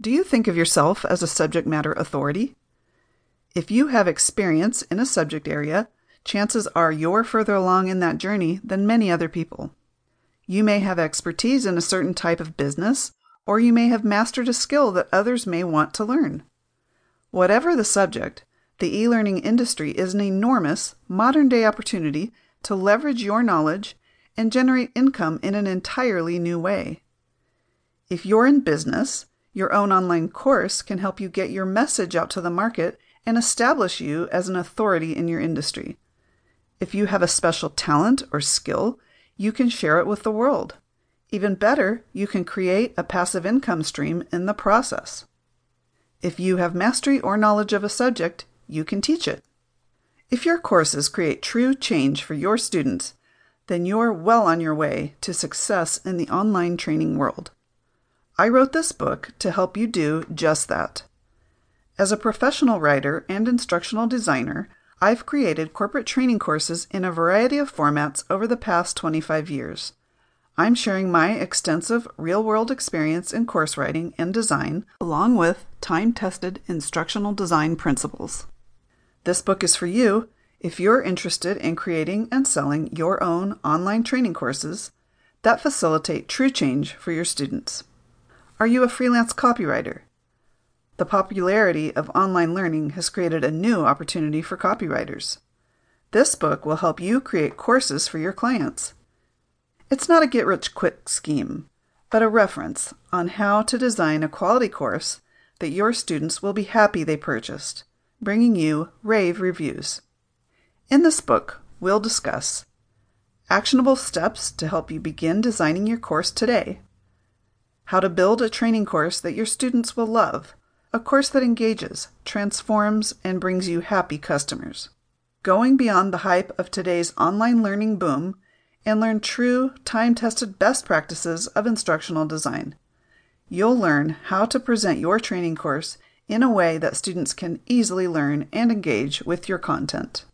Do you think of yourself as a subject matter authority? If you have experience in a subject area, chances are you're further along in that journey than many other people. You may have expertise in a certain type of business, or you may have mastered a skill that others may want to learn. Whatever the subject, the e learning industry is an enormous, modern day opportunity to leverage your knowledge and generate income in an entirely new way. If you're in business, your own online course can help you get your message out to the market and establish you as an authority in your industry. If you have a special talent or skill, you can share it with the world. Even better, you can create a passive income stream in the process. If you have mastery or knowledge of a subject, you can teach it. If your courses create true change for your students, then you're well on your way to success in the online training world. I wrote this book to help you do just that. As a professional writer and instructional designer, I've created corporate training courses in a variety of formats over the past 25 years. I'm sharing my extensive real world experience in course writing and design, along with time tested instructional design principles. This book is for you if you're interested in creating and selling your own online training courses that facilitate true change for your students. Are you a freelance copywriter? The popularity of online learning has created a new opportunity for copywriters. This book will help you create courses for your clients. It's not a get rich quick scheme, but a reference on how to design a quality course that your students will be happy they purchased bringing you rave reviews. In this book, we'll discuss actionable steps to help you begin designing your course today, how to build a training course that your students will love, a course that engages, transforms, and brings you happy customers, going beyond the hype of today's online learning boom and learn true, time tested best practices of instructional design. You'll learn how to present your training course in a way that students can easily learn and engage with your content.